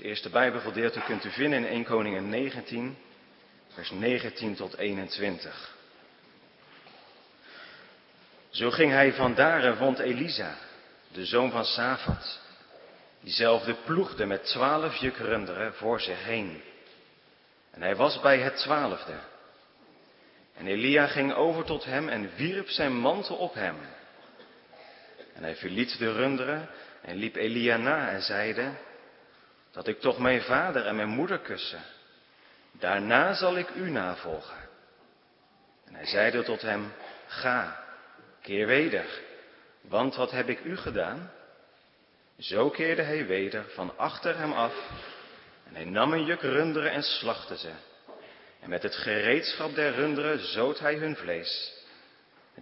Het eerste Bijbelgedeelte kunt u vinden in 1 Koningen 19, vers 19 tot 21. Zo ging hij vandaar en vond Elisa, de zoon van Safat, diezelfde ploegde met twaalf juk runderen voor zich heen. En hij was bij het twaalfde. En Elia ging over tot hem en wierp zijn mantel op hem. En hij verliet de runderen en liep Elia na en zeide, dat ik toch mijn vader en mijn moeder kussen. Daarna zal ik u navolgen. En hij zeide tot hem, ga, keer weder, want wat heb ik u gedaan? Zo keerde hij weder van achter hem af en hij nam een juk runderen en slachtte ze. En met het gereedschap der runderen zoot hij hun vlees.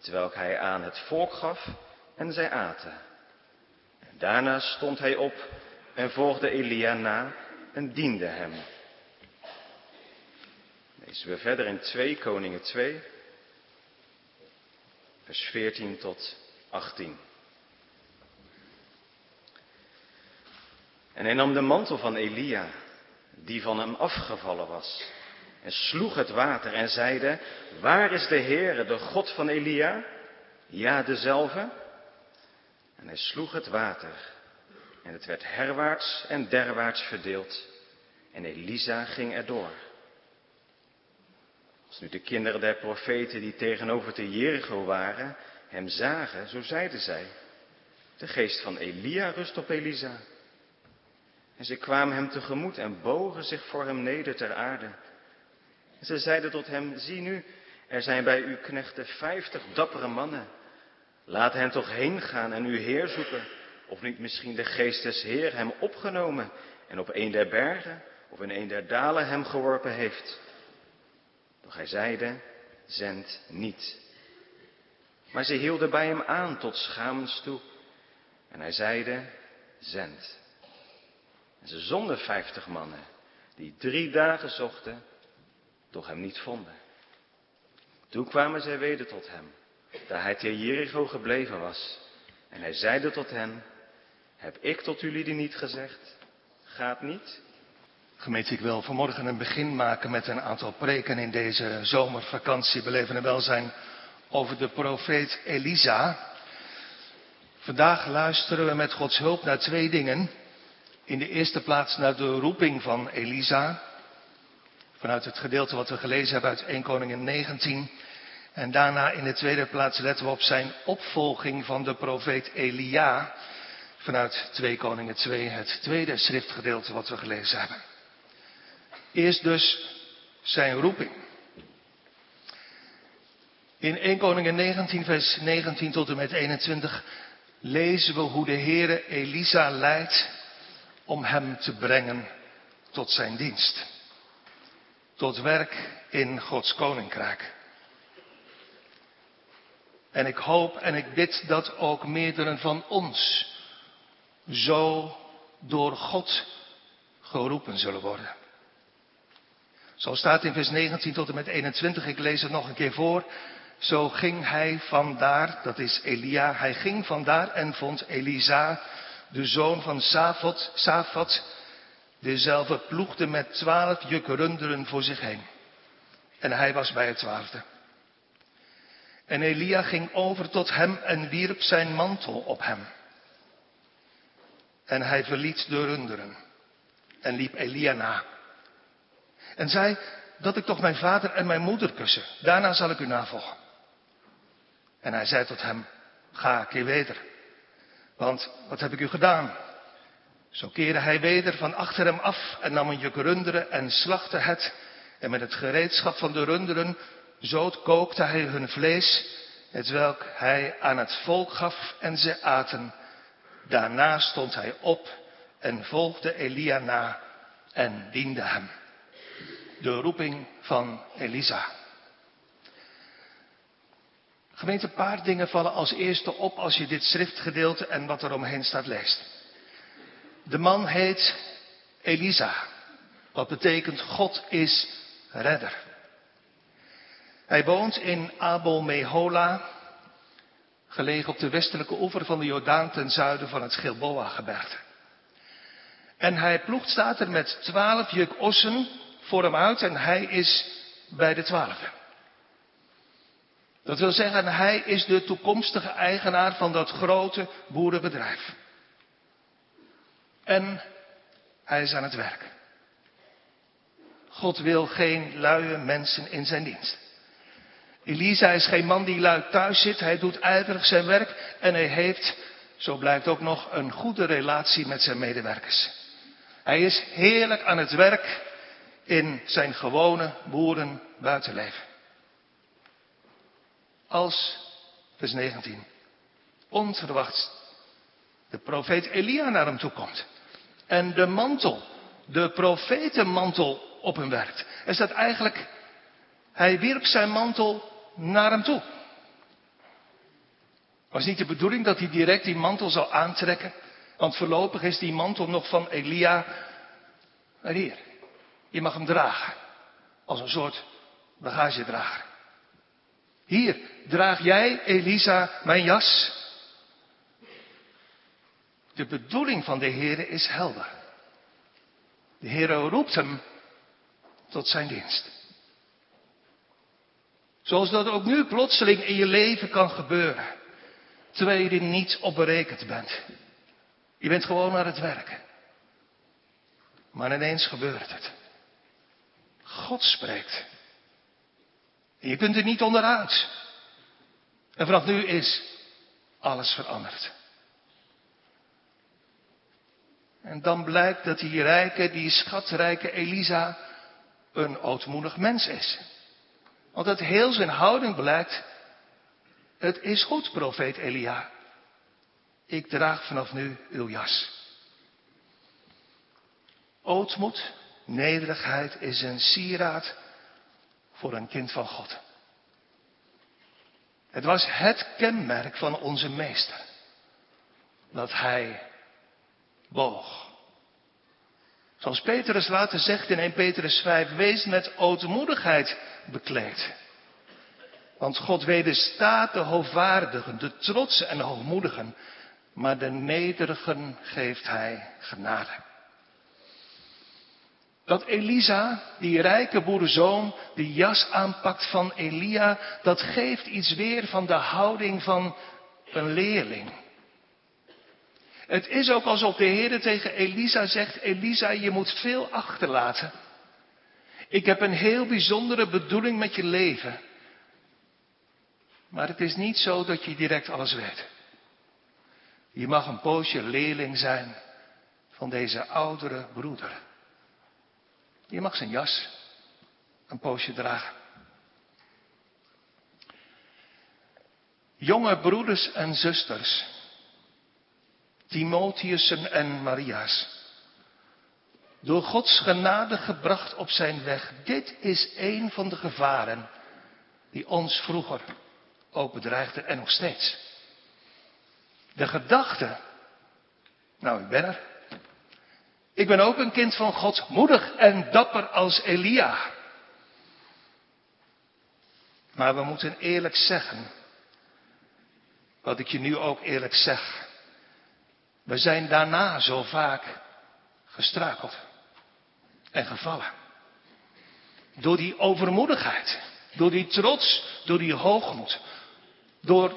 Terwijl hij aan het volk gaf en zij aten. En daarna stond hij op en volgde Elia na en diende hem. Lezen we verder in 2 Koningen 2, vers 14 tot 18. En hij nam de mantel van Elia, die van hem afgevallen was, en sloeg het water en zeide, waar is de Heere, de God van Elia? Ja, dezelfde. En hij sloeg het water, en het werd herwaarts en derwaarts verdeeld, en Elisa ging erdoor. Als nu de kinderen der profeten die tegenover de Jericho waren, hem zagen, zo zeiden zij, de geest van Elia rust op Elisa. En ze kwamen hem tegemoet en bogen zich voor hem neder ter aarde. En ze zeiden tot hem, zie nu, er zijn bij uw knechten vijftig dappere mannen. Laat hen toch heen gaan en uw Heer zoeken. Of niet misschien de geest des Heer hem opgenomen en op een der bergen of in een der dalen hem geworpen heeft. Doch hij zeide, zend niet. Maar ze hielden bij hem aan tot schamens toe. En hij zeide, zend. En ze zonden vijftig mannen, die drie dagen zochten, doch hem niet vonden. Toen kwamen zij weder tot hem, daar hij te Jericho gebleven was. En hij zeide tot hen, heb ik tot jullie niet gezegd, gaat niet? Gemeente, ik wil vanmorgen een begin maken met een aantal preken in deze zomervakantie beleven en welzijn over de profeet Elisa. Vandaag luisteren we met Gods hulp naar twee dingen. In de eerste plaats naar de roeping van Elisa. Vanuit het gedeelte wat we gelezen hebben uit 1 Koningin 19. En daarna in de tweede plaats letten we op zijn opvolging van de profeet Elia. Vanuit 2 Koningen 2, het tweede schriftgedeelte wat we gelezen hebben. Eerst dus zijn roeping. In 1 Koningin 19, vers 19 tot en met 21 lezen we hoe de Heere Elisa leidt om hem te brengen tot zijn dienst. Tot werk in Gods koninkrijk. En ik hoop en ik bid dat ook meerdere van ons zo door God geroepen zullen worden. Zo staat in vers 19 tot en met 21, ik lees het nog een keer voor. Zo ging hij vandaar, dat is Elia, hij ging vandaar en vond Elisa, de zoon van Safat, Safat, dezelfde ploegde met twaalf jukken runderen voor zich heen. En hij was bij het twaalfde. En Elia ging over tot hem en wierp zijn mantel op hem. En hij verliet de runderen en liep Elia na. En zei, dat ik toch mijn vader en mijn moeder kussen. Daarna zal ik u navolgen. En hij zei tot hem, ga, keer weder. Want wat heb ik u gedaan? Zo keerde hij weder van achter hem af en nam een juk runderen en slachtte het. En met het gereedschap van de runderen zoot kookte hij hun vlees, hetwelk hij aan het volk gaf en ze aten. Daarna stond hij op en volgde Elia na en diende hem. De roeping van Elisa. Gemeente, een paar dingen vallen als eerste op als je dit schriftgedeelte en wat er omheen staat leest. De man heet Elisa. Wat betekent God is redder. Hij woont in Abel Mehola, gelegen op de westelijke oever van de Jordaan ten zuiden van het Gilboa-gebergte. En hij ploegt, staat er, met twaalf juk ossen voor hem uit en hij is bij de twaalfde. Dat wil zeggen, hij is de toekomstige eigenaar van dat grote boerenbedrijf. En hij is aan het werk. God wil geen luie mensen in zijn dienst. Elisa is geen man die lui thuis zit. Hij doet ijverig zijn werk en hij heeft, zo blijkt ook nog, een goede relatie met zijn medewerkers. Hij is heerlijk aan het werk in zijn gewone boeren buitenleven. Als, vers 19, onverwachts de profeet Elia naar hem toe komt en de mantel, de profetenmantel op hem werkt. Er staat eigenlijk, hij wierp zijn mantel naar hem toe. Was niet de bedoeling dat hij direct die mantel zou aantrekken, want voorlopig is die mantel nog van Elia. Maar hier, je mag hem dragen, als een soort bagagedrager. Hier, draag jij, Elisa, mijn jas. De bedoeling van de Heer is helder. De Heer roept hem tot zijn dienst. Zoals dat ook nu plotseling in je leven kan gebeuren. Terwijl je er niet op berekend bent. Je bent gewoon aan het werken. Maar ineens gebeurt het. God spreekt. En je kunt er niet onderuit. En vanaf nu is alles veranderd. En dan blijkt dat die rijke, die schatrijke Elisa een ootmoedig mens is. Want uit heel zijn houding blijkt, het is goed, profeet Elia. Ik draag vanaf nu uw jas. Ootmoed, nederigheid is een sieraad voor een kind van God. Het was het kenmerk van onze meester. Dat hij boog. Zoals Petrus later zegt in 1 Petrus 5, wees met ootmoedigheid bekleed. Want God wederstaat de hoogwaardigen, de trotsen en de hoogmoedigen, maar de nederigen geeft hij genade. Dat Elisa, die rijke boerenzoon, de jas aanpakt van Elia, dat geeft iets weer van de houding van een leerling. Het is ook alsof de Heer tegen Elisa zegt, Elisa, je moet veel achterlaten. Ik heb een heel bijzondere bedoeling met je leven. Maar het is niet zo dat je direct alles weet. Je mag een poosje leerling zijn van deze oudere broeder. Je mag zijn jas een poosje dragen. Jonge broeders en zusters, Timotheusen en Maria's, door Gods genade gebracht op zijn weg. Dit is een van de gevaren die ons vroeger ook bedreigden en nog steeds. De gedachte, nou ik ben er, ik ben ook een kind van God, moedig en dapper als Elia. Maar we moeten eerlijk zeggen, wat ik je nu ook eerlijk zeg. We zijn daarna zo vaak gestruikeld en gevallen. Door die overmoedigheid, door die trots, door die hoogmoed. Door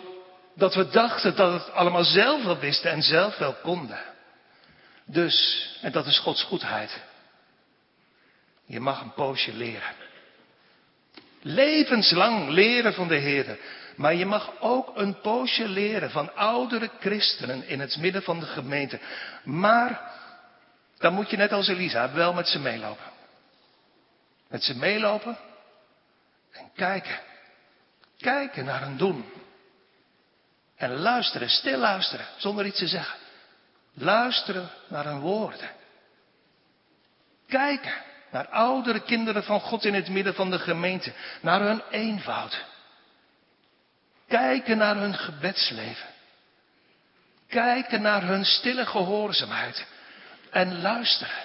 dat we dachten dat het allemaal zelf wel wisten en zelf wel konden. Dus, en dat is Gods goedheid. Je mag een poosje leren. Levenslang leren van de Heer. Maar je mag ook een poosje leren van oudere christenen in het midden van de gemeente. Maar dan moet je net als Elisa wel met ze meelopen. Met ze meelopen en kijken. Kijken naar hun doen. En luisteren, stil luisteren, zonder iets te zeggen. Luisteren naar hun woorden. Kijken naar oudere kinderen van God in het midden van de gemeente. Naar hun eenvoud. Kijken naar hun gebedsleven. Kijken naar hun stille gehoorzaamheid. En luisteren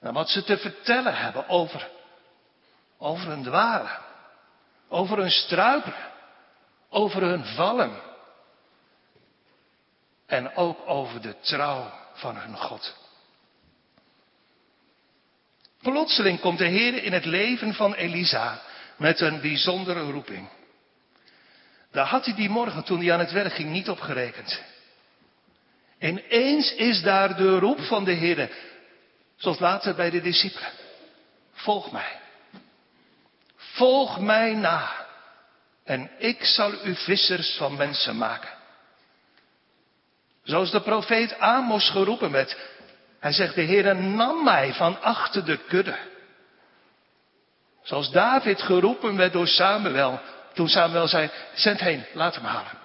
naar wat ze te vertellen hebben over, over hun dwalen. Over hun struikelen. Over hun vallen. En ook over de trouw van hun God. Plotseling komt de Heer in het leven van Elisa met een bijzondere roeping. Daar had hij die morgen toen hij aan het werk ging niet op gerekend. Ineens is daar de roep van de Heer, zoals later bij de discipelen. Volg mij. Volg mij na. En ik zal u vissers van mensen maken. Zoals de profeet Amos geroepen werd. Hij zegt, de Heer nam mij van achter de kudde. Zoals David geroepen werd door Samuel. Toen Samuel zei, zend heen, laat hem halen.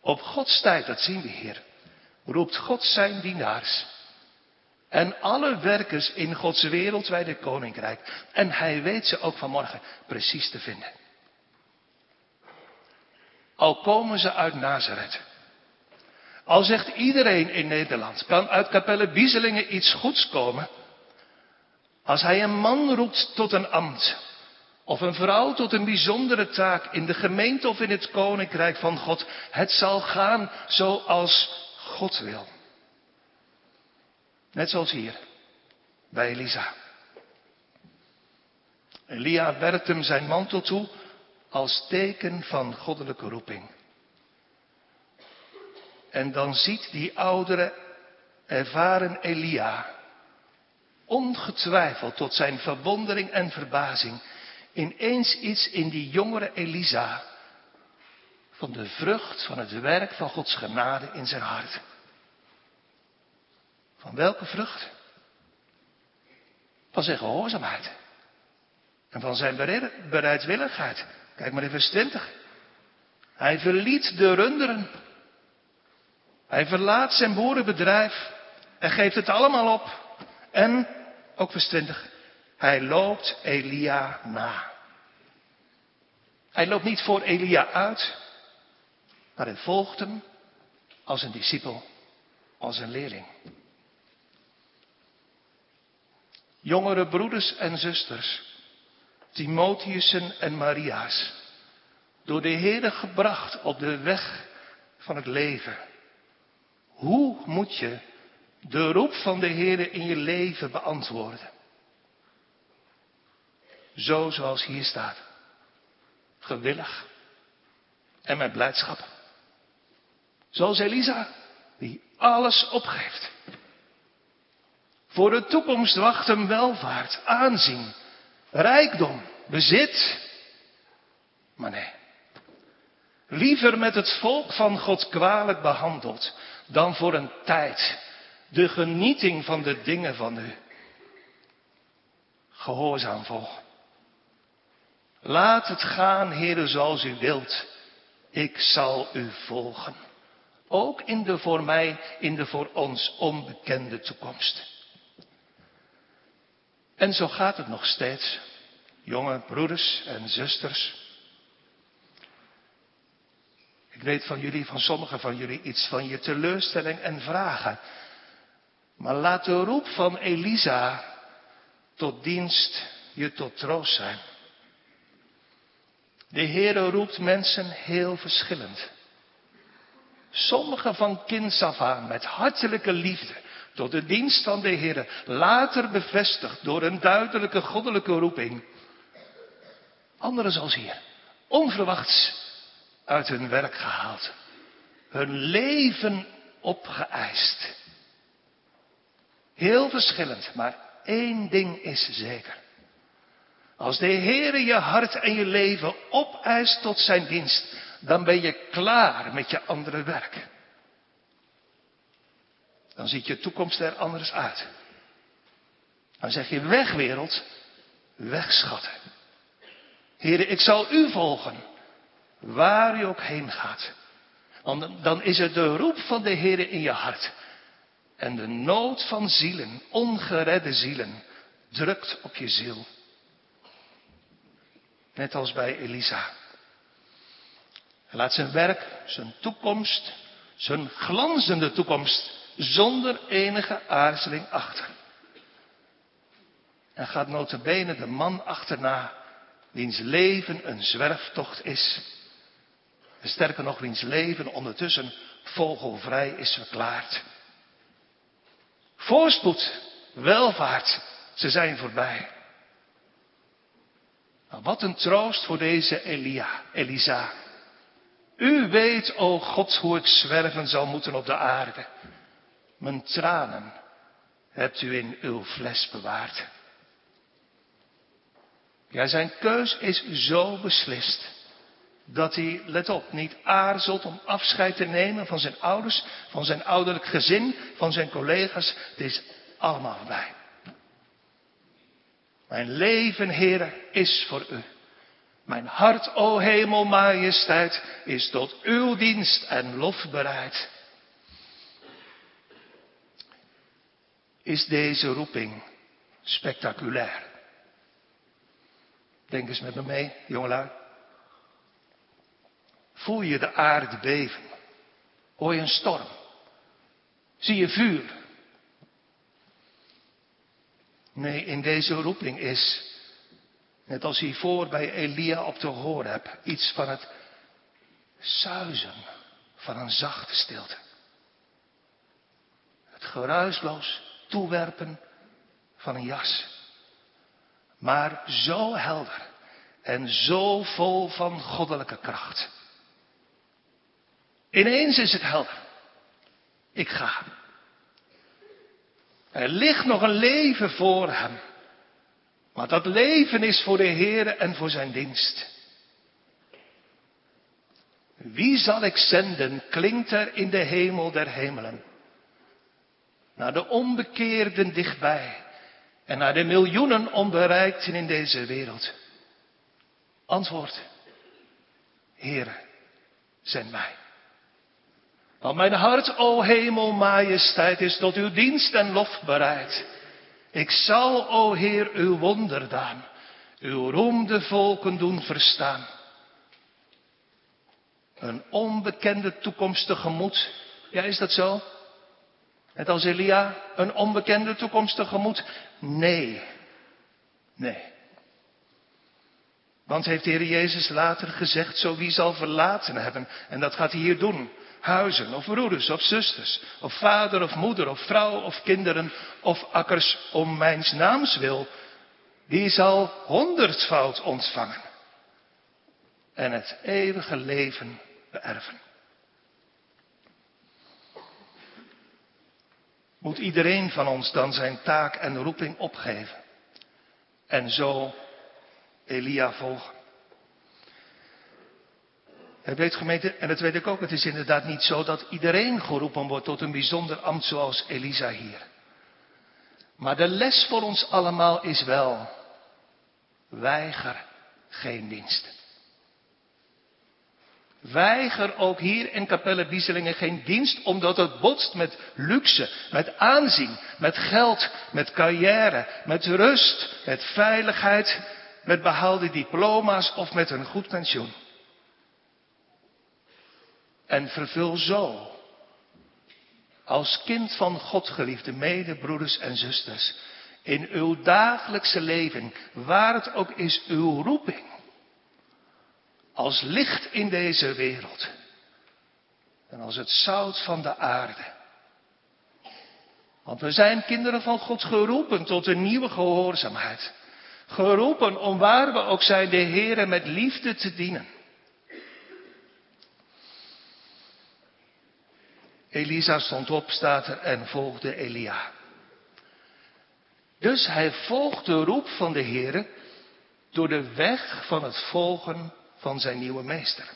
Op Gods tijd, dat zien we hier, roept God zijn dienaars. En alle werkers in Gods wereldwijde koninkrijk. En hij weet ze ook vanmorgen precies te vinden. Al komen ze uit Nazareth. Al zegt iedereen in Nederland, kan uit Capelle Bieselingen iets goeds komen. Als hij een man roept tot een ambt, of een vrouw tot een bijzondere taak in de gemeente of in het koninkrijk van God, het zal gaan zoals God wil. Net zoals hier, bij Elisa. Elia werpt hem zijn mantel toe als teken van goddelijke roeping. En dan ziet die oudere, ervaren Elia, ongetwijfeld tot zijn verwondering en verbazing, ineens iets in die jongere Elisa van de vrucht van het werk van Gods genade in zijn hart. Van welke vrucht? Van zijn gehoorzaamheid. En van zijn bereidwilligheid. Kijk maar in vers 20. Hij verliet de runderen. Hij verlaat zijn boerenbedrijf. En geeft het allemaal op. En, ook vers 20, hij loopt Elia na. Hij loopt niet voor Elia uit, maar hij volgt hem als een discipel, als een leerling. Jongere broeders en zusters, Timotheusen en Maria's, door de Heer gebracht op de weg van het leven. Hoe moet je de roep van de Heer in je leven beantwoorden? Zo zoals hier staat. Gewillig en met blijdschap. Zoals Elisa, die alles opgeeft. Voor de toekomst wacht hem welvaart, aanzien, rijkdom, bezit. Maar nee. Liever met het volk van God kwalijk behandeld dan voor een tijd de genieting van de dingen van u. Gehoorzaam volgen. Laat het gaan, heren, zoals u wilt. Ik zal u volgen. Ook in de voor mij, in de voor ons onbekende toekomst. En zo gaat het nog steeds, jonge broeders en zusters. Ik weet van jullie, van sommigen van jullie, iets van je teleurstelling en vragen. Maar laat de roep van Elisa tot dienst je tot troost zijn. De Heere roept mensen heel verschillend. Sommigen van kinds af aan met hartelijke liefde tot de dienst van de Heer, later bevestigd door een duidelijke goddelijke roeping. Anderen zoals hier, onverwachts uit hun werk gehaald, hun leven opgeëist. Heel verschillend, maar één ding is zeker. Als de Heer je hart en je leven opeist tot zijn dienst, dan ben je klaar met je andere werk. Dan ziet je toekomst er anders uit. Dan zeg je weg wereld, weg. Heren, ik zal u volgen, waar u ook heen gaat. Want dan is het de roep van de Heer in je hart. En de nood van zielen, ongeredde zielen, drukt op je ziel. Net als bij Elisa. Hij laat zijn werk, zijn toekomst, zijn glanzende toekomst, zonder enige aarzeling achter. En gaat notabene de man achterna, wiens leven een zwerftocht is. En sterker nog, wiens leven ondertussen vogelvrij is verklaard. Voorspoed welvaart, ze zijn voorbij. Nou, wat een troost voor deze Elia, Elisa. U weet, o God, hoe ik zwerven zal moeten op de aarde. Mijn tranen hebt u in uw fles bewaard. Ja, zijn keus is zo beslist dat hij, let op, niet aarzelt om afscheid te nemen van zijn ouders, van zijn ouderlijk gezin, van zijn collega's. Het is allemaal voorbij. Mijn leven, Heere, is voor u. Mijn hart, o hemel, majesteit, is tot uw dienst en lof bereid. Is deze roeping spectaculair? Denk eens met me mee, jongelui. Voel je de aarde beven? Hoor je een storm? Zie je vuur? Nee, in deze roeping is, net als hiervoor bij Elia op de Horeb, iets van het suizen van een zachte stilte. Het geruisloos toewerpen van een jas. Maar zo helder en zo vol van goddelijke kracht. Ineens is het helder. Ik ga. Er ligt nog een leven voor hem. Maar dat leven is voor de Heer en voor zijn dienst. Wie zal ik zenden, klinkt er in de hemel der hemelen. Naar de onbekeerden dichtbij en naar de miljoenen onbereikten in deze wereld. Antwoord, Heere, zend mij. Want mijn hart, o hemel, majesteit, is tot uw dienst en lof bereid. Ik zal, o Heer, uw wonderdaan, uw roem de volken doen verstaan. Een onbekende toekomst tegemoet. Ja, is dat zo? Net als Elia, een onbekende toekomst tegemoet? Nee. Nee. Want heeft de Heer Jezus later gezegd, zo wie zal verlaten hebben. En dat gaat hij hier doen huizen, of broeders, of zusters, of vader, of moeder, of vrouw, of kinderen, of akkers om mijns naams wil, die zal honderdvoud ontvangen en het eeuwige leven beërven. Moet iedereen van ons dan zijn taak en roeping opgeven en zo Elia volgen? Het weet gemeente, en dat weet ik ook, het is inderdaad niet zo dat iedereen geroepen wordt tot een bijzonder ambt zoals Elisa hier. Maar de les voor ons allemaal is wel, weiger geen dienst. Weiger ook hier in Capelle Bieselingen geen dienst, omdat het botst met luxe, met aanzien, met geld, met carrière, met rust, met veiligheid, met behaalde diploma's of met een goed pensioen. En vervul zo, als kind van God geliefde medebroeders en zusters, in uw dagelijkse leven, waar het ook is, uw roeping. Als licht in deze wereld. En als het zout van de aarde. Want we zijn kinderen van God geroepen tot een nieuwe gehoorzaamheid. Geroepen om waar we ook zijn de Heeren met liefde te dienen. Elisa stond op, staat er, en volgde Elia. Dus hij volgt de roep van de Heere door de weg van het volgen van zijn nieuwe meester.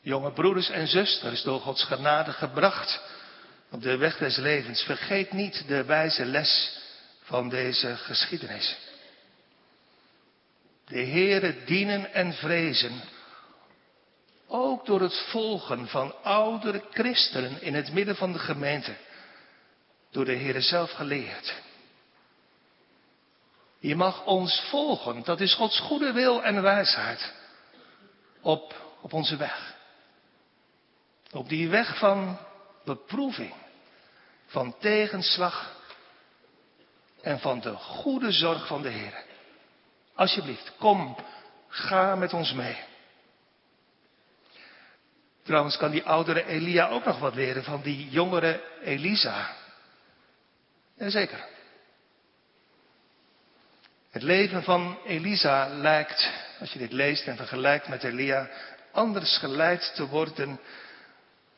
Jonge broeders en zusters, door Gods genade gebracht op de weg des levens, vergeet niet de wijze les van deze geschiedenis. De Heere dienen en vrezen ook door het volgen van oudere christenen in het midden van de gemeente. Door de Heer zelf geleerd. Je mag ons volgen. Dat is Gods goede wil en wijsheid. Op, op onze weg. Op die weg van beproeving. Van tegenslag. En van de goede zorg van de Heer. Alsjeblieft, kom, ga met ons mee. Trouwens kan die oudere Elia ook nog wat leren van die jongere Elisa. Jazeker. Het leven van Elisa lijkt, als je dit leest en vergelijkt met Elia, anders geleid te worden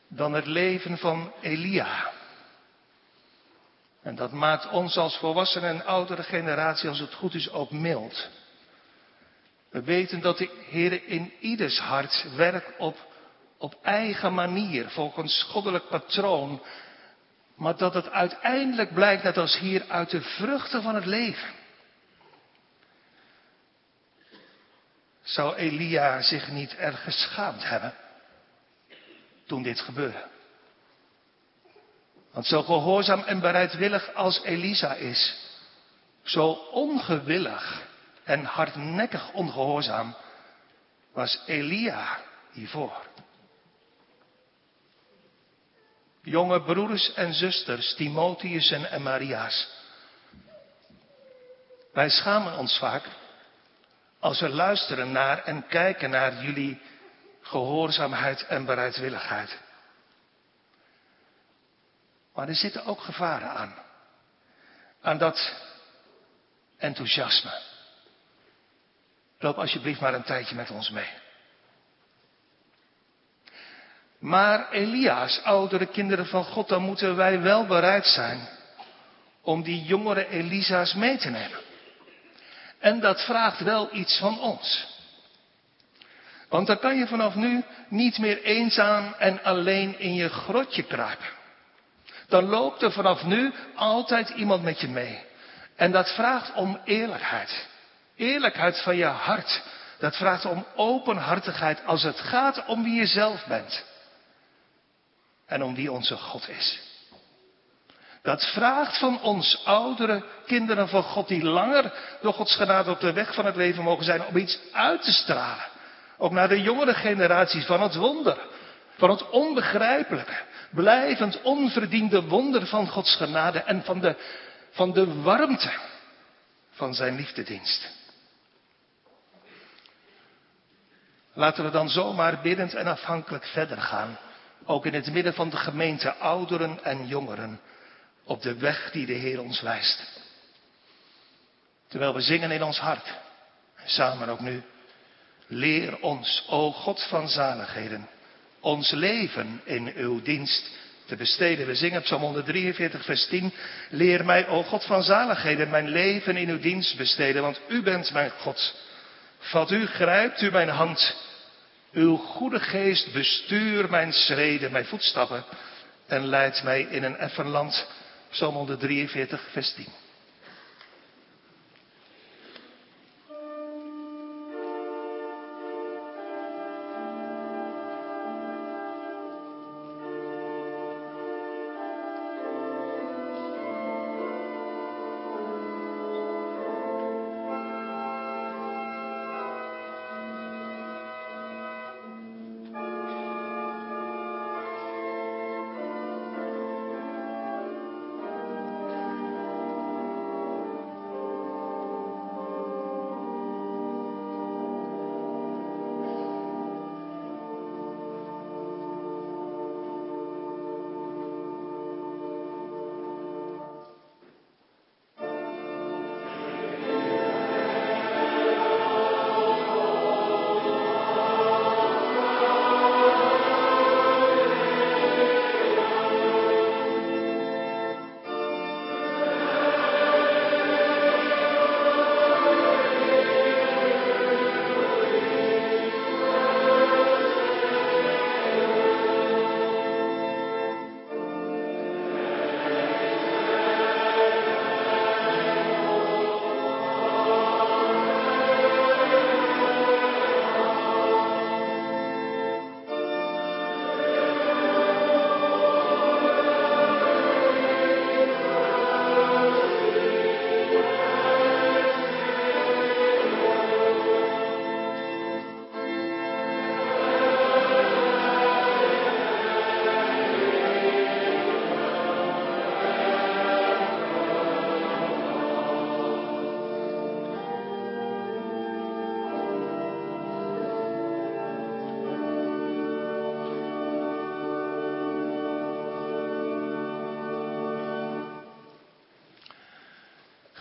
dan het leven van Elia. En dat maakt ons als volwassenen en oudere generatie, als het goed is, ook mild. We weten dat de Heer in ieders hart werkt op, op eigen manier, volgens goddelijk patroon. Maar dat het uiteindelijk blijkt, net als hier, uit de vruchten van het leven. Zou Elia zich niet erg geschaamd hebben toen dit gebeurde? Want zo gehoorzaam en bereidwillig als Elisa is, zo ongewillig en hardnekkig ongehoorzaam was Elia hiervoor. Jonge broeders en zusters, Timotheus en Maria's. Wij schamen ons vaak als we luisteren naar en kijken naar jullie gehoorzaamheid en bereidwilligheid. Maar er zitten ook gevaren aan. Aan dat enthousiasme. Loop alsjeblieft maar een tijdje met ons mee. Maar Elia's, oudere kinderen van God, dan moeten wij wel bereid zijn om die jongere Elisa's mee te nemen. En dat vraagt wel iets van ons. Want dan kan je vanaf nu niet meer eenzaam en alleen in je grotje kruipen. Dan loopt er vanaf nu altijd iemand met je mee. En dat vraagt om eerlijkheid. Eerlijkheid van je hart. Dat vraagt om openhartigheid als het gaat om wie je zelf bent. En om wie onze God is. Dat vraagt van ons oudere kinderen van God die langer door Gods genade op de weg van het leven mogen zijn om iets uit te stralen. Ook naar de jongere generaties van het wonder. Van het onbegrijpelijke. Blijvend onverdiende wonder van Gods genade en van de, van de warmte van zijn liefdedienst. Laten we dan zomaar biddend en afhankelijk verder gaan. Ook in het midden van de gemeente ouderen en jongeren op de weg die de Heer ons wijst. Terwijl we zingen in ons hart, samen ook nu, leer ons, o God van zaligheden, ons leven in uw dienst te besteden. We zingen Psalm 143, vers 10. Leer mij, o God van zaligheden, mijn leven in uw dienst besteden, want u bent mijn God. Vat u, grijpt u mijn hand. Uw goede geest bestuur mijn schreden, mijn voetstappen en leidt mij in een effen land Psalm 143, vers 10.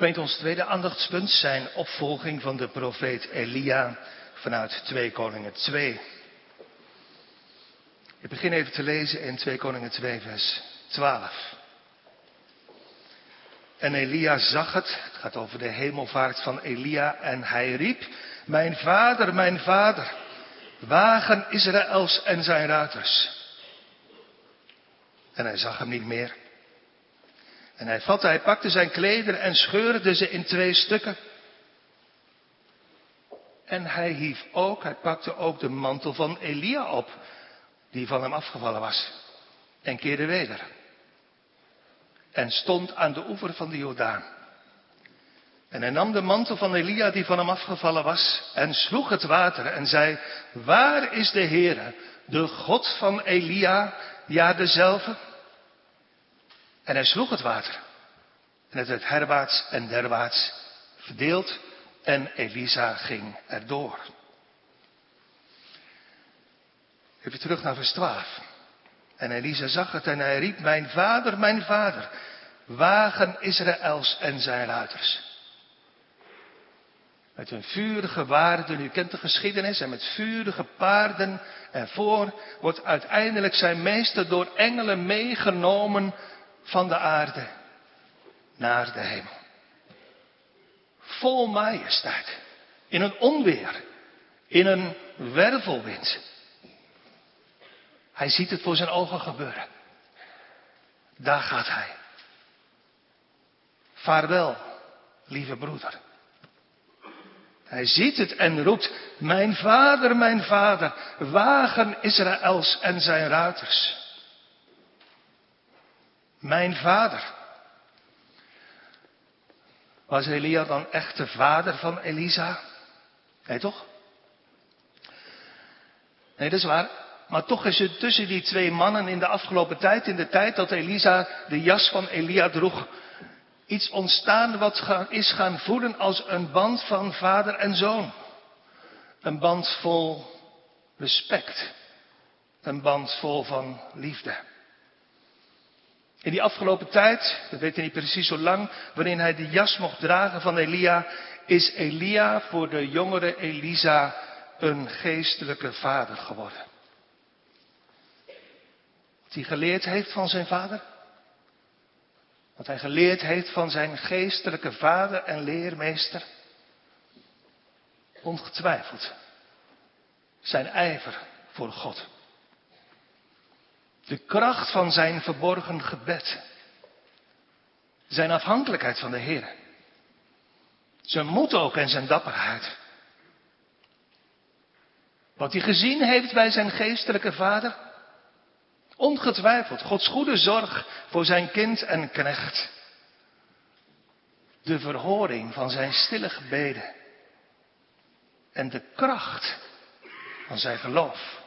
Gemeente, ons tweede aandachtspunt zijn opvolging van de profeet Elia vanuit 2 Koningen 2. Ik begin even te lezen in 2 Koningen 2, vers 12. En Elia zag het, het gaat over de hemelvaart van Elia, en hij riep, mijn vader, mijn vader, wagen Israëls en zijn ruiters. En hij zag hem niet meer. En hij vatte, hij pakte zijn klederen en scheurde ze in twee stukken. En hij hief ook, hij pakte ook de mantel van Elia op, die van hem afgevallen was, en keerde weder. En stond aan de oever van de Jordaan. En hij nam de mantel van Elia die van hem afgevallen was en sloeg het water en zei, waar is de Heere, de God van Elia, ja dezelfde? En hij sloeg het water. En het werd herwaarts en derwaarts verdeeld en Elisa ging erdoor. Even terug naar vers 12. En Elisa zag het en hij riep, mijn vader, mijn vader, wagen Israëls en zijn ruiters. Met hun vurige waarden, u kent de geschiedenis, en met vurige paarden en voor wordt uiteindelijk zijn meester door engelen meegenomen van de aarde naar de hemel. Vol majesteit. In een onweer. In een wervelwind. Hij ziet het voor zijn ogen gebeuren. Daar gaat hij. Vaarwel, lieve broeder. Hij ziet het en roept, mijn vader, mijn vader, wagen Israëls en zijn ruiters. Mijn vader. Was Elia dan echt de vader van Elisa? Nee, toch? Nee, dat is waar. Maar toch is er tussen die twee mannen in de afgelopen tijd, in de tijd dat Elisa de jas van Elia droeg, iets ontstaan wat is gaan voelen als een band van vader en zoon. Een band vol respect. Een band vol van liefde. In die afgelopen tijd, we weten niet precies zo lang, waarin hij de jas mocht dragen van Elia, is Elia voor de jongere Elisa een geestelijke vader geworden. Wat hij geleerd heeft van zijn vader. Wat hij geleerd heeft van zijn geestelijke vader en leermeester. Ongetwijfeld. Zijn ijver voor God. De kracht van zijn verborgen gebed. Zijn afhankelijkheid van de Heer. Zijn moed ook en zijn dapperheid. Wat hij gezien heeft bij zijn geestelijke vader. Ongetwijfeld Gods goede zorg voor zijn kind en knecht. De verhoring van zijn stille gebeden. En de kracht van zijn geloof.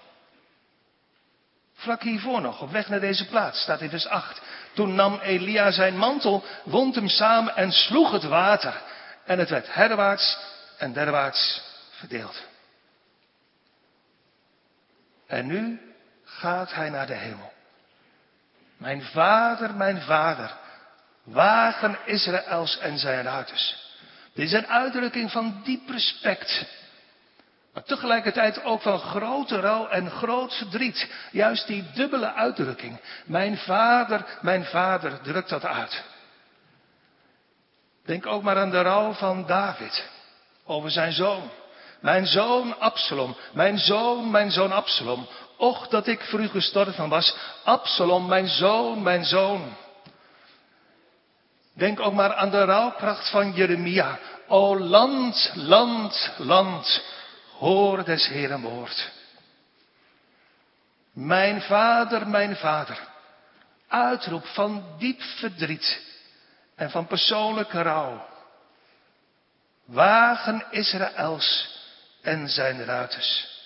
Vlak hiervoor nog, op weg naar deze plaats, staat in vers 8. Toen nam Elia zijn mantel, wond hem samen en sloeg het water. En het werd herwaarts en derwaarts verdeeld. En nu gaat hij naar de hemel. Mijn vader, mijn vader, wagen Israëls en zijn ruiters. Dit is een uitdrukking van diep respect maar tegelijkertijd ook van grote rouw en groot verdriet. Juist die dubbele uitdrukking. Mijn vader, mijn vader drukt dat uit. Denk ook maar aan de rouw van David over zijn zoon. Mijn zoon Absalom, mijn zoon, mijn zoon Absalom. Och dat ik u gestorven was. Absalom, mijn zoon, mijn zoon. Denk ook maar aan de rouwkracht van Jeremia. O land, land, land. Hoor des Heeren woord. Mijn vader, mijn vader. Uitroep van diep verdriet en van persoonlijke rouw. Wagen Israëls en zijn ruiters.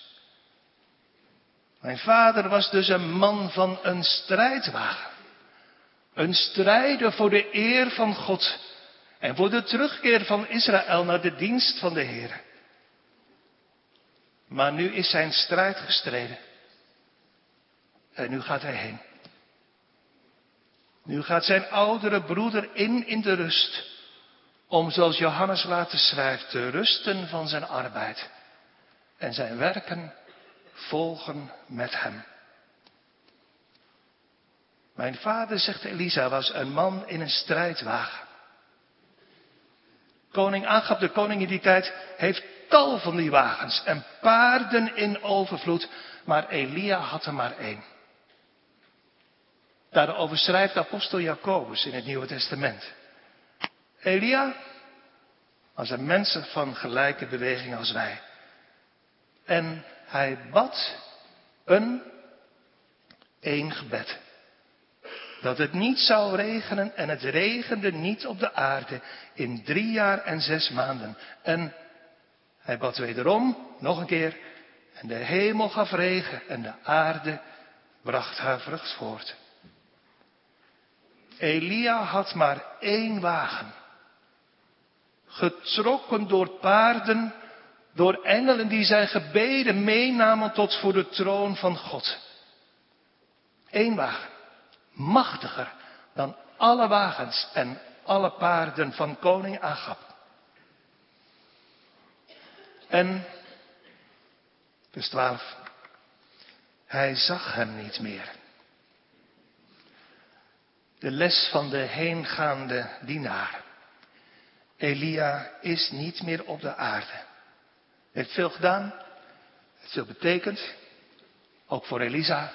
Mijn vader was dus een man van een strijdwagen. Een strijder voor de eer van God en voor de terugkeer van Israël naar de dienst van de Heer. Maar nu is zijn strijd gestreden. En nu gaat hij heen. Nu gaat zijn oudere broeder in in de rust. Om, zoals Johannes later schrijft, te rusten van zijn arbeid en zijn werken volgen met hem. Mijn vader, zegt Elisa, was een man in een strijdwagen. Koning Agab, de koning in die tijd, heeft tal van die wagens en paarden in overvloed, maar Elia had er maar één. Daarover schrijft apostel Jacobus in het Nieuwe Testament. Elia was een mens van gelijke beweging als wij. En hij bad een één gebed. Dat het niet zou regenen en het regende niet op de aarde in drie jaar en zes maanden. En hij bad wederom, nog een keer, en de hemel gaf regen en de aarde bracht haar vrucht voort. Elia had maar één wagen. Getrokken door paarden, door engelen die zijn gebeden meenamen tot voor de troon van God. Eén wagen. Machtiger dan alle wagens en alle paarden van koning Agab. En, vers 12, hij zag hem niet meer. De les van de heengaande dienaar. Elia is niet meer op de aarde. Heeft veel gedaan, heeft veel betekend, ook voor Elisa.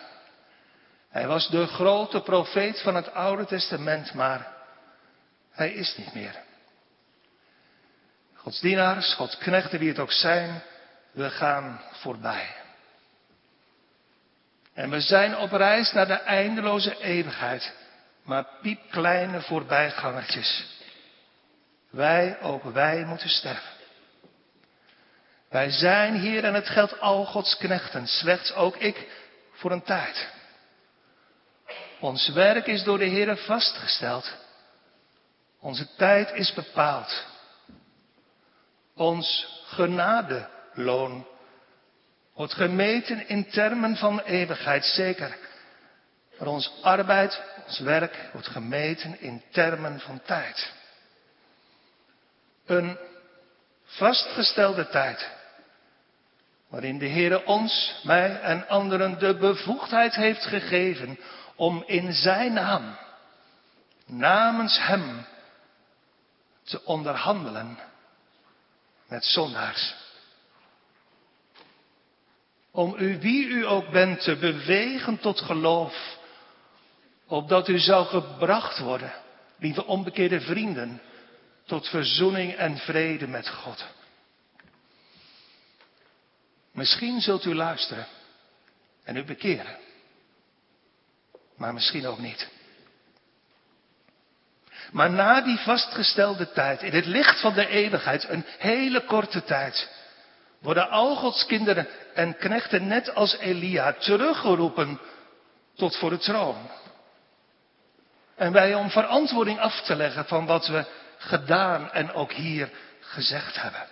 Hij was de grote profeet van het Oude Testament, maar hij is niet meer. Gods dienaars, Gods knechten, wie het ook zijn, we gaan voorbij. En we zijn op reis naar de eindeloze eeuwigheid, maar piepkleine voorbijgangertjes. Wij, ook wij, moeten sterven. Wij zijn hier en het geldt al Gods knechten, slechts ook ik voor een tijd. Ons werk is door de Heer vastgesteld. Onze tijd is bepaald. Ons genadeloon wordt gemeten in termen van eeuwigheid, zeker. Maar ons arbeid, ons werk wordt gemeten in termen van tijd. Een vastgestelde tijd. Waarin de Heer ons, mij en anderen de bevoegdheid heeft gegeven om in zijn naam, namens Hem, te onderhandelen met zondaars. Om u, wie u ook bent, te bewegen tot geloof, opdat u zou gebracht worden, lieve onbekeerde vrienden, tot verzoening en vrede met God. Misschien zult u luisteren en u bekeren maar misschien ook niet. Maar na die vastgestelde tijd, in het licht van de eeuwigheid, een hele korte tijd, worden al Gods kinderen en knechten net als Elia teruggeroepen tot voor de troon. En wij om verantwoording af te leggen van wat we gedaan en ook hier gezegd hebben.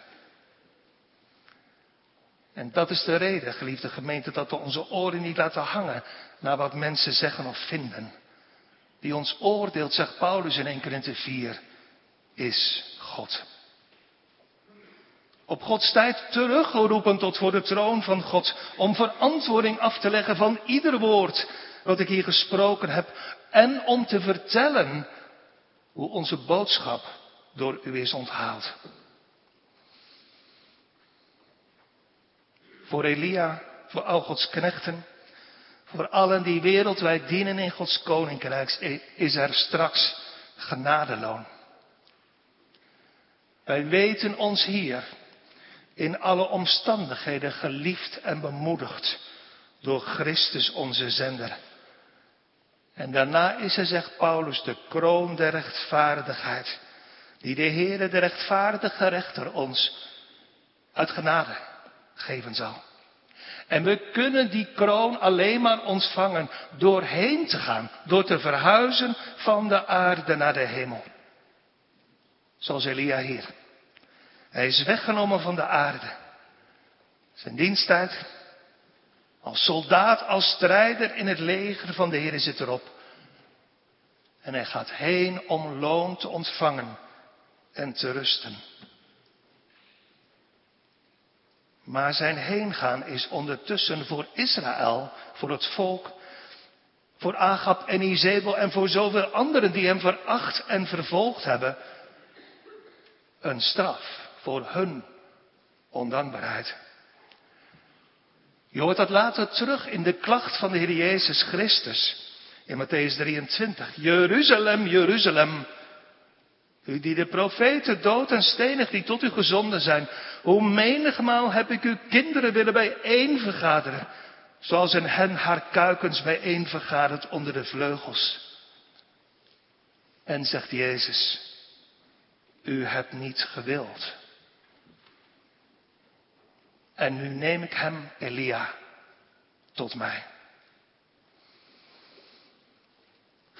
En dat is de reden, geliefde gemeente, dat we onze oren niet laten hangen naar wat mensen zeggen of vinden. Die ons oordeelt, zegt Paulus in 1 Korinthe 4, is God. Op Gods tijd teruggeroepen tot voor de troon van God, om verantwoording af te leggen van ieder woord wat ik hier gesproken heb en om te vertellen hoe onze boodschap door u is onthaald. Voor Elia, voor al Gods knechten, voor allen die wereldwijd dienen in Gods koninkrijk, is er straks genadeloon. Wij weten ons hier in alle omstandigheden geliefd en bemoedigd door Christus onze zender. En daarna is er, zegt Paulus, de kroon der rechtvaardigheid, die de Heere, de rechtvaardige rechter, ons uit genade geven zal. En we kunnen die kroon alleen maar ontvangen door heen te gaan, door te verhuizen van de aarde naar de hemel. Zoals Elia hier. Hij is weggenomen van de aarde. Zijn diensttijd als soldaat, als strijder in het leger van de Heer zit erop. En hij gaat heen om loon te ontvangen en te rusten. Maar zijn heengaan is ondertussen voor Israël, voor het volk, voor Agab en Izebel en voor zoveel anderen die hem veracht en vervolgd hebben, een straf voor hun ondankbaarheid. Je hoort dat later terug in de klacht van de Heer Jezus Christus in Matthäus 23. Jeruzalem, Jeruzalem, u die de profeten dood en stenig die tot u gezonden zijn. Hoe menigmaal heb ik uw kinderen willen bijeen vergaderen. Zoals een hen haar kuikens bijeen vergadert onder de vleugels. En zegt Jezus, u hebt niet gewild. En nu neem ik hem, Elia, tot mij.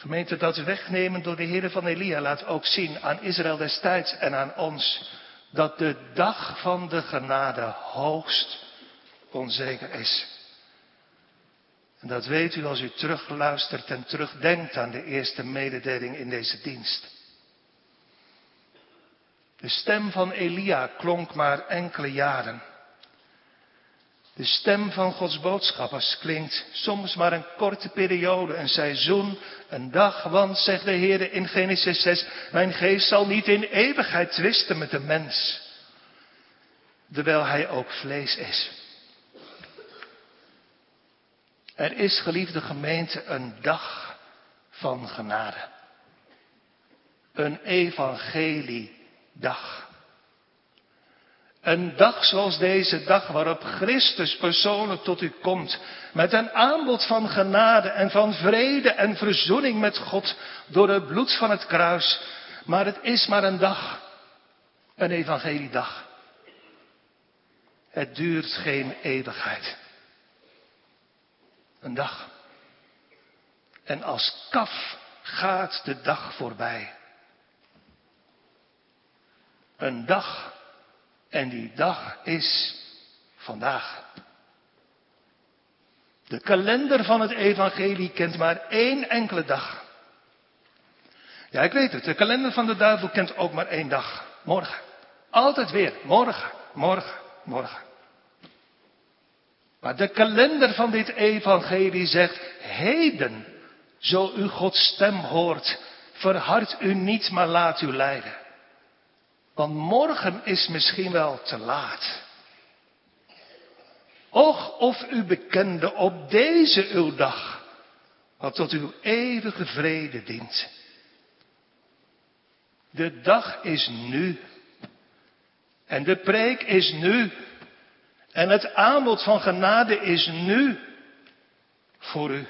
Gemeente, dat wegnemen door de Heer van Elia laat ook zien aan Israël destijds en aan ons dat de dag van de genade hoogst onzeker is. En dat weet u als u terugluistert en terugdenkt aan de eerste mededeling in deze dienst. De stem van Elia klonk maar enkele jaren. De stem van Gods boodschappers klinkt soms maar een korte periode, een seizoen, een dag, want, zegt de Heer in Genesis 6, mijn geest zal niet in eeuwigheid twisten met de mens, terwijl hij ook vlees is. Er is, geliefde gemeente, een dag van genade. Een evangeliedag. Een dag zoals deze dag waarop Christus persoonlijk tot u komt. Met een aanbod van genade en van vrede en verzoening met God door het bloed van het kruis. Maar het is maar een dag. Een evangeliedag. Het duurt geen eeuwigheid. Een dag. En als kaf gaat de dag voorbij. Een dag en die dag is vandaag. De kalender van het evangelie kent maar één enkele dag. Ja, ik weet het. De kalender van de duivel kent ook maar één dag. Morgen. Altijd weer. Morgen, morgen, morgen. Maar de kalender van dit evangelie zegt, heden, zo u Gods stem hoort, verhard u niet, maar laat u leiden. Want morgen is misschien wel te laat. Och, of u bekende op deze uw dag, wat tot uw eeuwige vrede dient. De dag is nu. En de preek is nu. En het aanbod van genade is nu voor u.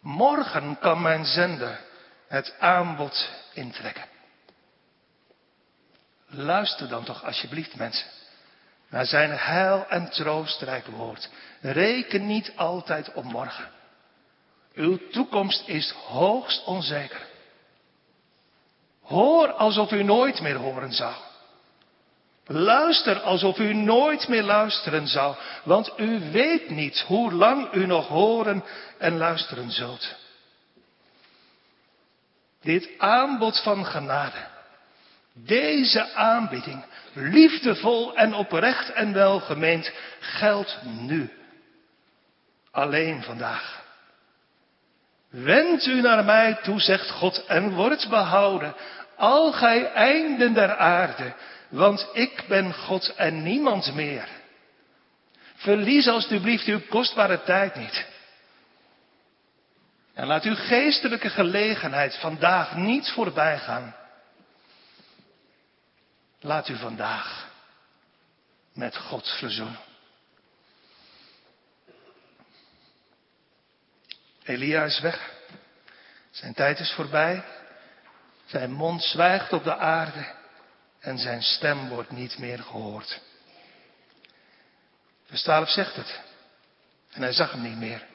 Morgen kan mijn zender het aanbod intrekken. Luister dan toch alsjeblieft mensen naar zijn heil en troostrijk woord. Reken niet altijd op morgen. Uw toekomst is hoogst onzeker. Hoor alsof u nooit meer horen zou. Luister alsof u nooit meer luisteren zou, want u weet niet hoe lang u nog horen en luisteren zult. Dit aanbod van genade, deze aanbieding, liefdevol en oprecht en welgemeend, geldt nu. Alleen vandaag. Wend u naar mij toe, zegt God, en wordt behouden, al gij einden der aarde, want ik ben God en niemand meer. Verlies alstublieft uw kostbare tijd niet. En laat uw geestelijke gelegenheid vandaag niet voorbij gaan. Laat u vandaag met God verzoenen. Elia is weg. Zijn tijd is voorbij. Zijn mond zwijgt op de aarde en zijn stem wordt niet meer gehoord. Vers 12 zegt het. En hij zag hem niet meer.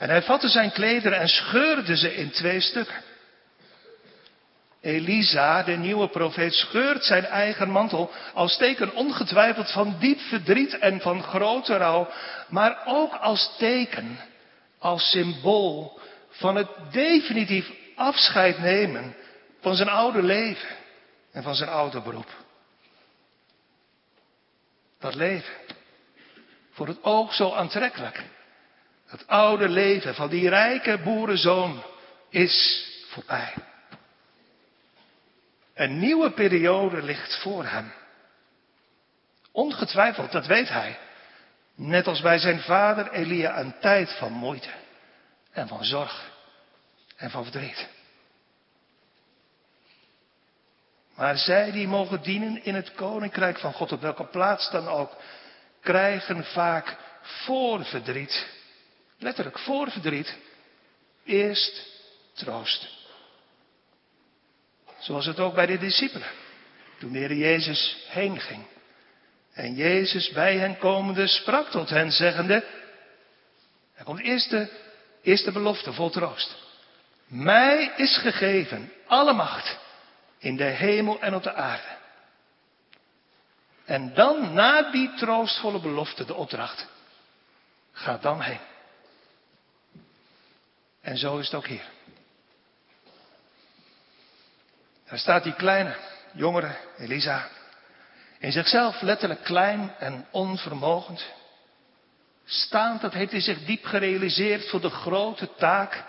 En hij vatte zijn klederen en scheurde ze in twee stukken. Elisa, de nieuwe profeet, scheurt zijn eigen mantel als teken ongetwijfeld van diep verdriet en van grote rouw, maar ook als teken, als symbool van het definitief afscheid nemen van zijn oude leven en van zijn oude beroep. Dat leven, voor het oog zo aantrekkelijk. Het oude leven van die rijke boerenzoon is voorbij. Een nieuwe periode ligt voor hem. Ongetwijfeld, dat weet hij. Net als bij zijn vader Elia een tijd van moeite en van zorg en van verdriet. Maar zij die mogen dienen in het koninkrijk van God, op welke plaats dan ook, krijgen vaak voor verdriet, letterlijk voor verdriet, eerst troost. Zoals het ook bij de discipelen, toen de Heer Jezus heen ging. En Jezus bij hen komende sprak tot hen zeggende, er komt eerst de, eerste belofte vol troost. Mij is gegeven alle macht in de hemel en op de aarde. En dan na die troostvolle belofte de opdracht. Ga dan heen. En zo is het ook hier. Daar staat die kleine jongere Elisa. In zichzelf letterlijk klein en onvermogend. Staand, dat heeft hij zich diep gerealiseerd voor de grote taak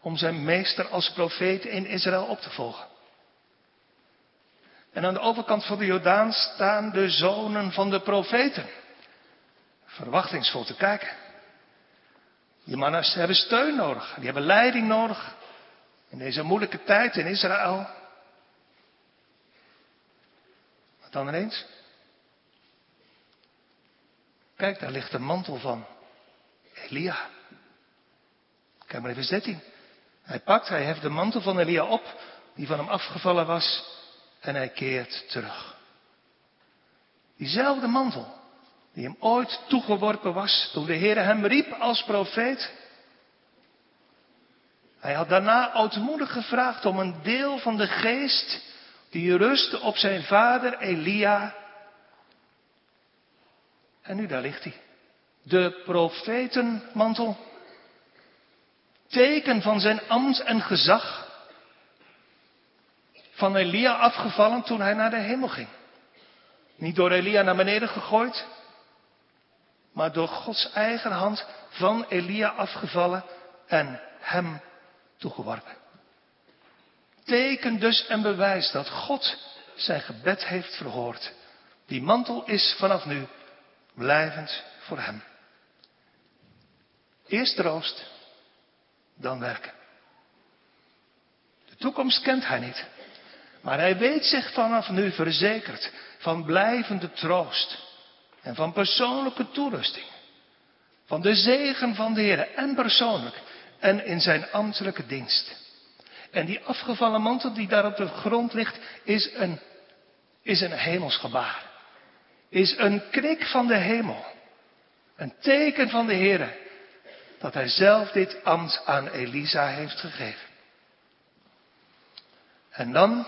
om zijn meester als profeet in Israël op te volgen. En aan de overkant van de Jordaan staan de zonen van de profeten. Verwachtingsvol te kijken. Die mannen hebben steun nodig. Die hebben leiding nodig. In deze moeilijke tijd in Israël. Wat dan ineens? Kijk, daar ligt de mantel van Elia. Kijk maar even 13. Hij pakt, hij heeft de mantel van Elia op, die van hem afgevallen was, en hij keert terug. Diezelfde mantel, die hem ooit toegeworpen was toen de Heer hem riep als profeet. Hij had daarna ootmoedig gevraagd om een deel van de geest die rustte op zijn vader Elia. En nu daar ligt hij. De profetenmantel. Teken van zijn ambt en gezag. Van Elia afgevallen toen hij naar de hemel ging. Niet door Elia naar beneden gegooid, maar door Gods eigen hand van Elia afgevallen en hem toegeworpen. Teken dus en bewijs dat God zijn gebed heeft verhoord. Die mantel is vanaf nu blijvend voor hem. Eerst troost, dan werken. De toekomst kent hij niet. Maar hij weet zich vanaf nu verzekerd van blijvende troost en van persoonlijke toerusting. Van de zegen van de Heer en persoonlijk en in zijn ambtelijke dienst. En die afgevallen mantel die daar op de grond ligt, is een, is een hemelsgebaar. Is een knik van de hemel. Een teken van de Heer. Dat hij zelf dit ambt aan Elisa heeft gegeven. En dan,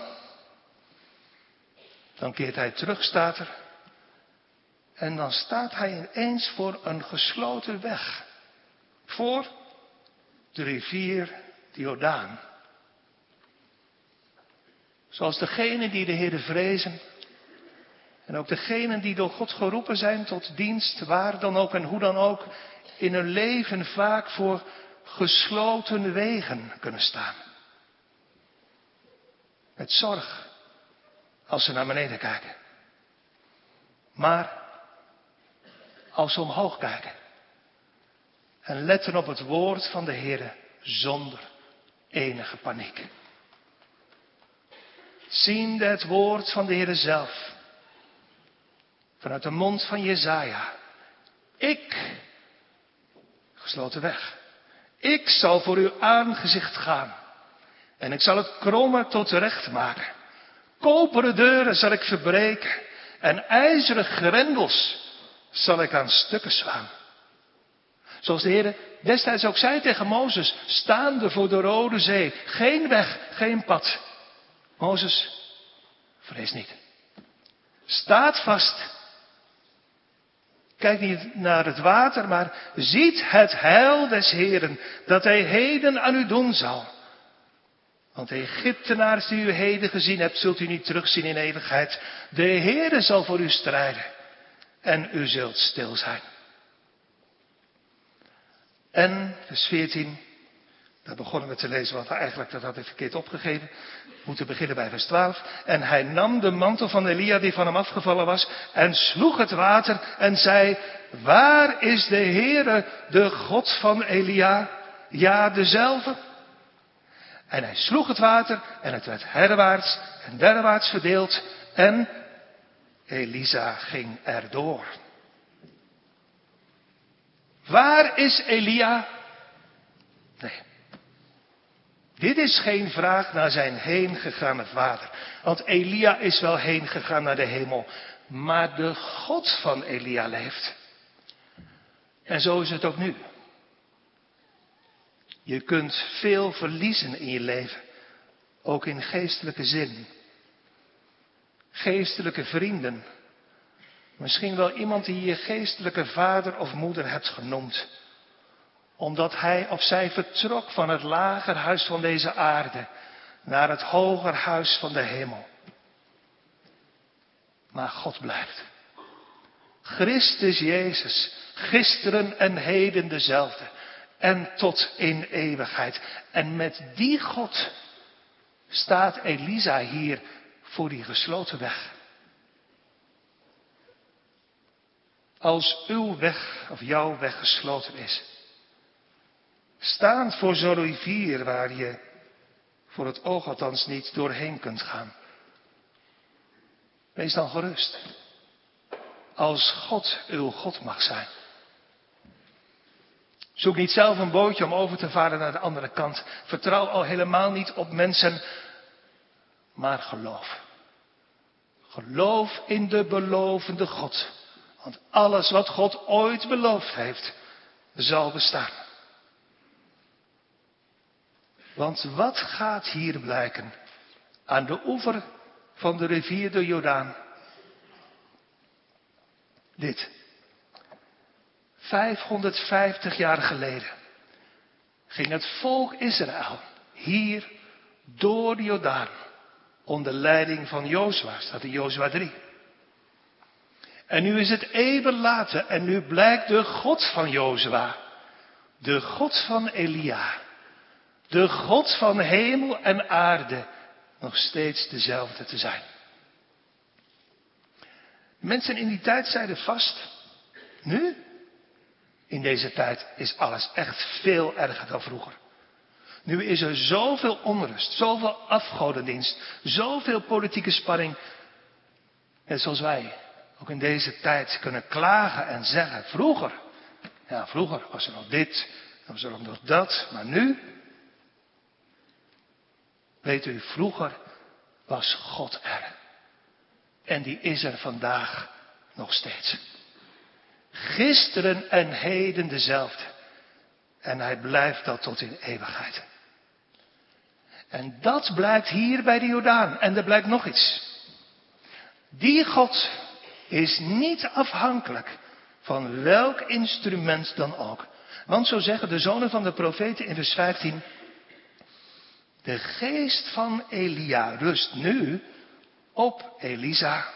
dan keert hij terug, staat er. En dan staat hij ineens voor een gesloten weg. Voor de rivier Jordaan. Zoals degenen die de Heer vrezen. En ook degenen die door God geroepen zijn tot dienst, waar dan ook en hoe dan ook, in hun leven vaak voor gesloten wegen kunnen staan. Met zorg als ze naar beneden kijken. Maar als omhoog kijken en letten op het woord van de Heer zonder enige paniek ziende het woord van de Heer zelf. Vanuit de mond van Jezaja. Ik, gesloten weg. Ik zal voor uw aangezicht gaan. En ik zal het kromme tot recht maken. Koperen deuren zal ik verbreken. En ijzeren grendels zal ik aan stukken slaan. Zoals de Heer destijds ook zei tegen Mozes, staande voor de Rode Zee. Geen weg, geen pad. Mozes, vrees niet. Staat vast. Kijk niet naar het water, maar ziet het heil des Heren dat hij heden aan u doen zal. Want de Egyptenaars die u heden gezien hebt, zult u niet terugzien in eeuwigheid. De Heere zal voor u strijden en u zult stil zijn. En, vers 14, daar begonnen we te lezen, want eigenlijk dat had ik verkeerd opgegeven. We moeten beginnen bij vers 12. En hij nam de mantel van Elia die van hem afgevallen was en sloeg het water en zei, waar is de Heere, de God van Elia? Ja, dezelfde. En hij sloeg het water en het werd herwaarts en derwaarts verdeeld en Elisa ging erdoor. Waar is Elia? Nee. Dit is geen vraag naar zijn heengegaane vader. Want Elia is wel heen gegaan naar de hemel. Maar de God van Elia leeft. En zo is het ook nu. Je kunt veel verliezen in je leven. Ook in geestelijke zin. Geestelijke vrienden. Misschien wel iemand die je geestelijke vader of moeder hebt genoemd. Omdat hij of zij vertrok van het lager huis van deze aarde naar het hoger huis van de hemel. Maar God blijft. Christus Jezus, gisteren en heden dezelfde. En tot in eeuwigheid. En met die God staat Elisa hier voor die gesloten weg. Als uw weg of jouw weg gesloten is. Staand voor zo'n rivier waar je voor het oog althans niet doorheen kunt gaan. Wees dan gerust. Als God uw God mag zijn. Zoek niet zelf een bootje om over te varen naar de andere kant. Vertrouw al helemaal niet op mensen, maar geloof. Geloof in de belovende God. Want alles wat God ooit beloofd heeft, zal bestaan. Want wat gaat hier blijken aan de oever van de rivier de Jordaan? Dit. 550 jaar geleden ging het volk Israël hier door de Jordaan onder leiding van Jozua, staat in Jozua 3. En nu is het even later en nu blijkt de God van Jozua, de God van Elia, de God van hemel en aarde nog steeds dezelfde te zijn. Mensen in die tijd zeiden vast, nu, in deze tijd, is alles echt veel erger dan vroeger. Nu is er zoveel onrust, zoveel afgodendienst, zoveel politieke spanning. Net zoals wij ook in deze tijd kunnen klagen en zeggen, vroeger, ja vroeger was er nog dit, was er nog dat, maar nu, weet u, vroeger was God er. En die is er vandaag nog steeds. Gisteren en heden dezelfde. En hij blijft dat tot in eeuwigheid. En dat blijkt hier bij de Jordaan. En er blijkt nog iets. Die God is niet afhankelijk van welk instrument dan ook. Want zo zeggen de zonen van de profeten in vers 15. De geest van Elia rust nu op Elisa.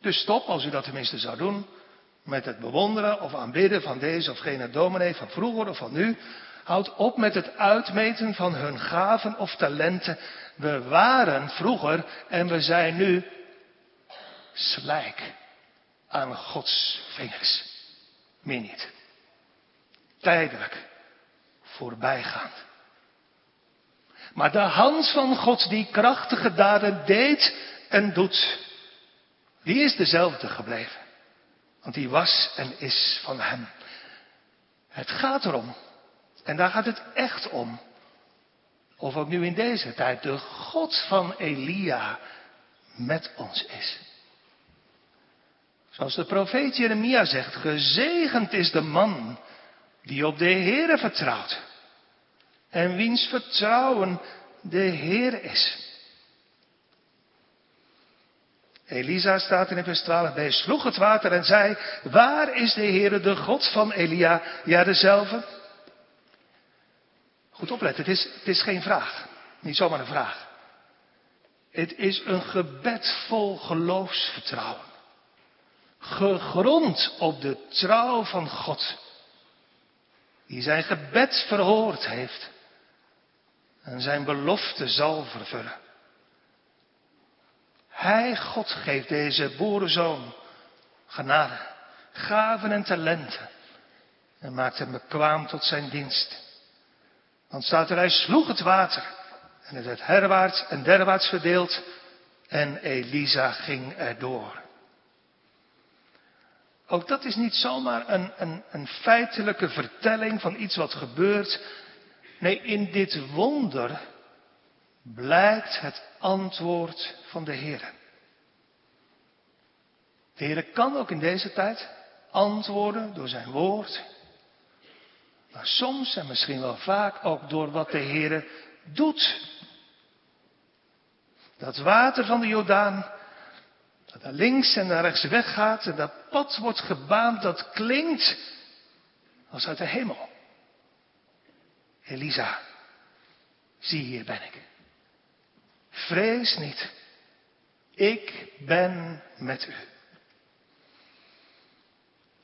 Dus stop, als u dat tenminste zou doen, met het bewonderen of aanbidden van deze of gene dominee van vroeger of van nu. Houd op met het uitmeten van hun gaven of talenten. We waren vroeger en we zijn nu slijk aan Gods vingers. Meer niet. Tijdelijk. Voorbijgaand. Maar de hand van God die krachtige daden deed en doet, die is dezelfde gebleven. Want die was en is van hem. Het gaat erom en daar gaat het echt om. Of ook nu in deze tijd de God van Elia met ons is. Zoals de profeet Jeremia zegt, gezegend is de man die op de Heere vertrouwt. En wiens vertrouwen de Heer is. Elisa staat in vers 12 bij, sloeg het water en zei, waar is de Heere, de God van Elia? Ja, dezelfde. Goed opletten, het is, het is geen vraag. Niet zomaar een vraag. Het is een gebed vol geloofsvertrouwen. Gegrond op de trouw van God. Die zijn gebed verhoord heeft. En zijn belofte zal vervullen. Hij, God, geeft deze boerenzoon genade, gaven en talenten. En maakt hem bekwaam tot zijn dienst. Want staat er, hij sloeg het water. En het werd herwaarts en derwaarts verdeeld. En Elisa ging erdoor. Ook dat is niet zomaar een, een, een feitelijke vertelling van iets wat gebeurt. Nee, in dit wonder blijkt het antwoord van de Heer. De Heer kan ook in deze tijd antwoorden door zijn woord. Maar soms en misschien wel vaak ook door wat de Heer doet. Dat water van de Jordaan, dat naar links en naar rechts weggaat en dat pad wordt gebaand, dat klinkt als uit de hemel. Elisa, zie hier ben ik. Vrees niet, ik ben met u.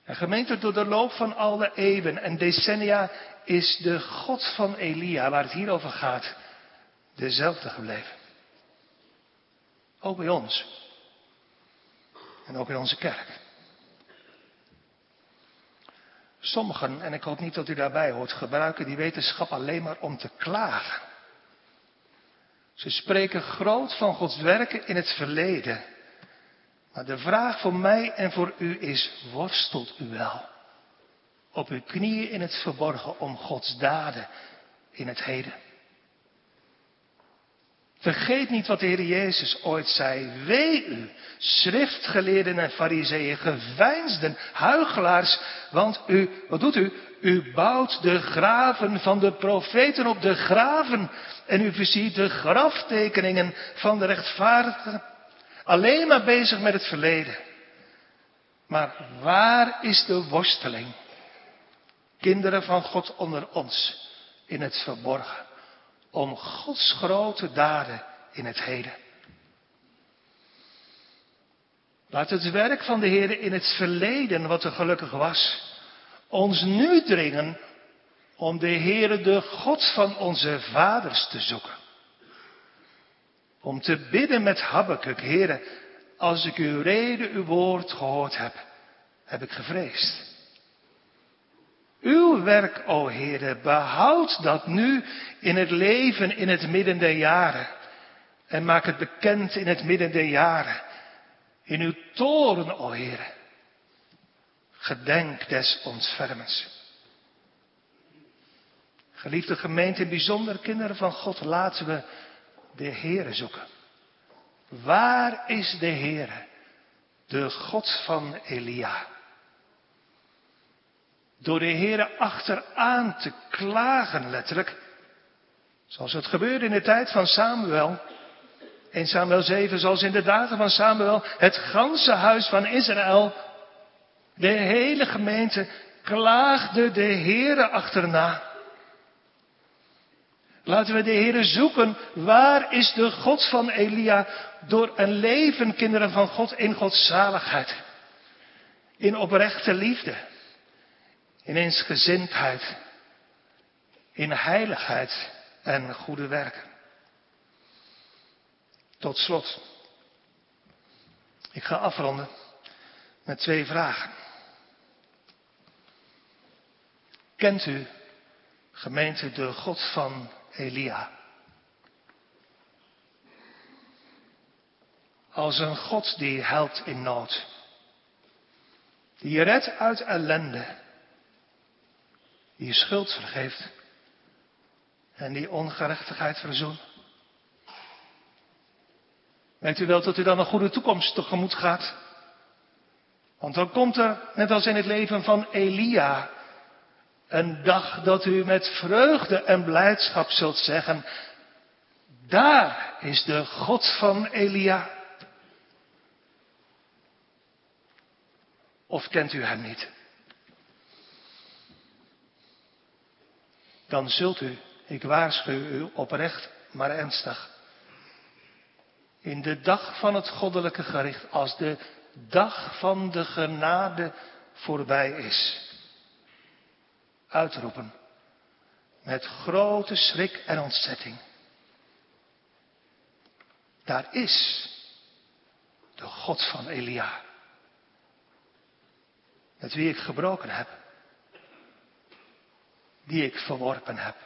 En gemeente, door de loop van alle eeuwen en decennia is de God van Elia, waar het hier over gaat, dezelfde gebleven. Ook bij ons. En ook in onze kerk. Sommigen, en ik hoop niet dat u daarbij hoort, gebruiken die wetenschap alleen maar om te klagen. Ze spreken groot van Gods werken in het verleden. Maar de vraag voor mij en voor u is, worstelt u wel? Op uw knieën in het verborgen om Gods daden in het heden. Vergeet niet wat de Heer Jezus ooit zei. Wee u, schriftgeleerden en fariseeën, geveinsden, huigelaars, want u, wat doet u? U bouwt de graven van de profeten op de graven en u versiert de graftekeningen van de rechtvaardigen. Alleen maar bezig met het verleden. Maar waar is de worsteling? Kinderen van God onder ons in het verborgen om Gods grote daden in het heden. Laat het werk van de Heer in het verleden, wat er gelukkig was, ons nu dringen om de Heere, de God van onze vaders te zoeken. Om te bidden met Habakkuk, Heere, als ik uw reden, uw woord gehoord heb, heb ik gevreesd. Uw werk, o Heere, behoud dat nu in het leven in het midden der jaren. En maak het bekend in het midden der jaren. In uw toren, o Heere. Gedenk des ontfermens. Geliefde gemeente, bijzonder kinderen van God, laten we de Heere zoeken. Waar is de Heere, de God van Elia? Door de Heere achteraan te klagen, letterlijk. Zoals het gebeurde in de tijd van Samuel. In Samuel 7, zoals in de dagen van Samuel, het ganse huis van Israël, de hele gemeente, klaagde de Heere achterna. Laten we de Heere zoeken. Waar is de God van Elia door een leven, kinderen van God, in Gods zaligheid? In oprechte liefde in eensgezindheid, in heiligheid en goede werken. Tot slot, ik ga afronden met twee vragen. Kent u, gemeente, de God van Elia? Als een God die helpt in nood. Die redt uit ellende die je schuld vergeeft en die ongerechtigheid verzoent. Weet u wel dat u dan een goede toekomst tegemoet gaat? Want dan komt er, net als in het leven van Elia, een dag dat u met vreugde en blijdschap zult zeggen, daar is de God van Elia. Of kent u hem niet? dan zult u Ik waarschuw u oprecht, maar ernstig. In de dag van het goddelijke gericht, als de dag van de genade voorbij is, uitroepen met grote schrik en ontzetting. Daar is de God van Elia, met wie ik gebroken heb, die ik verworpen heb.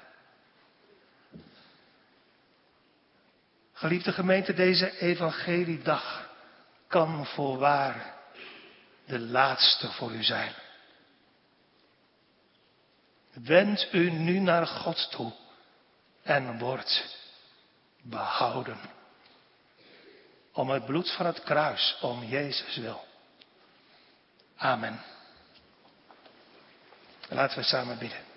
Geliefde gemeente, deze evangeliedag kan voorwaar de laatste voor u zijn. Wend u nu naar God toe en wordt behouden. Om het bloed van het kruis, om Jezus wil. Amen. Laten we samen bidden.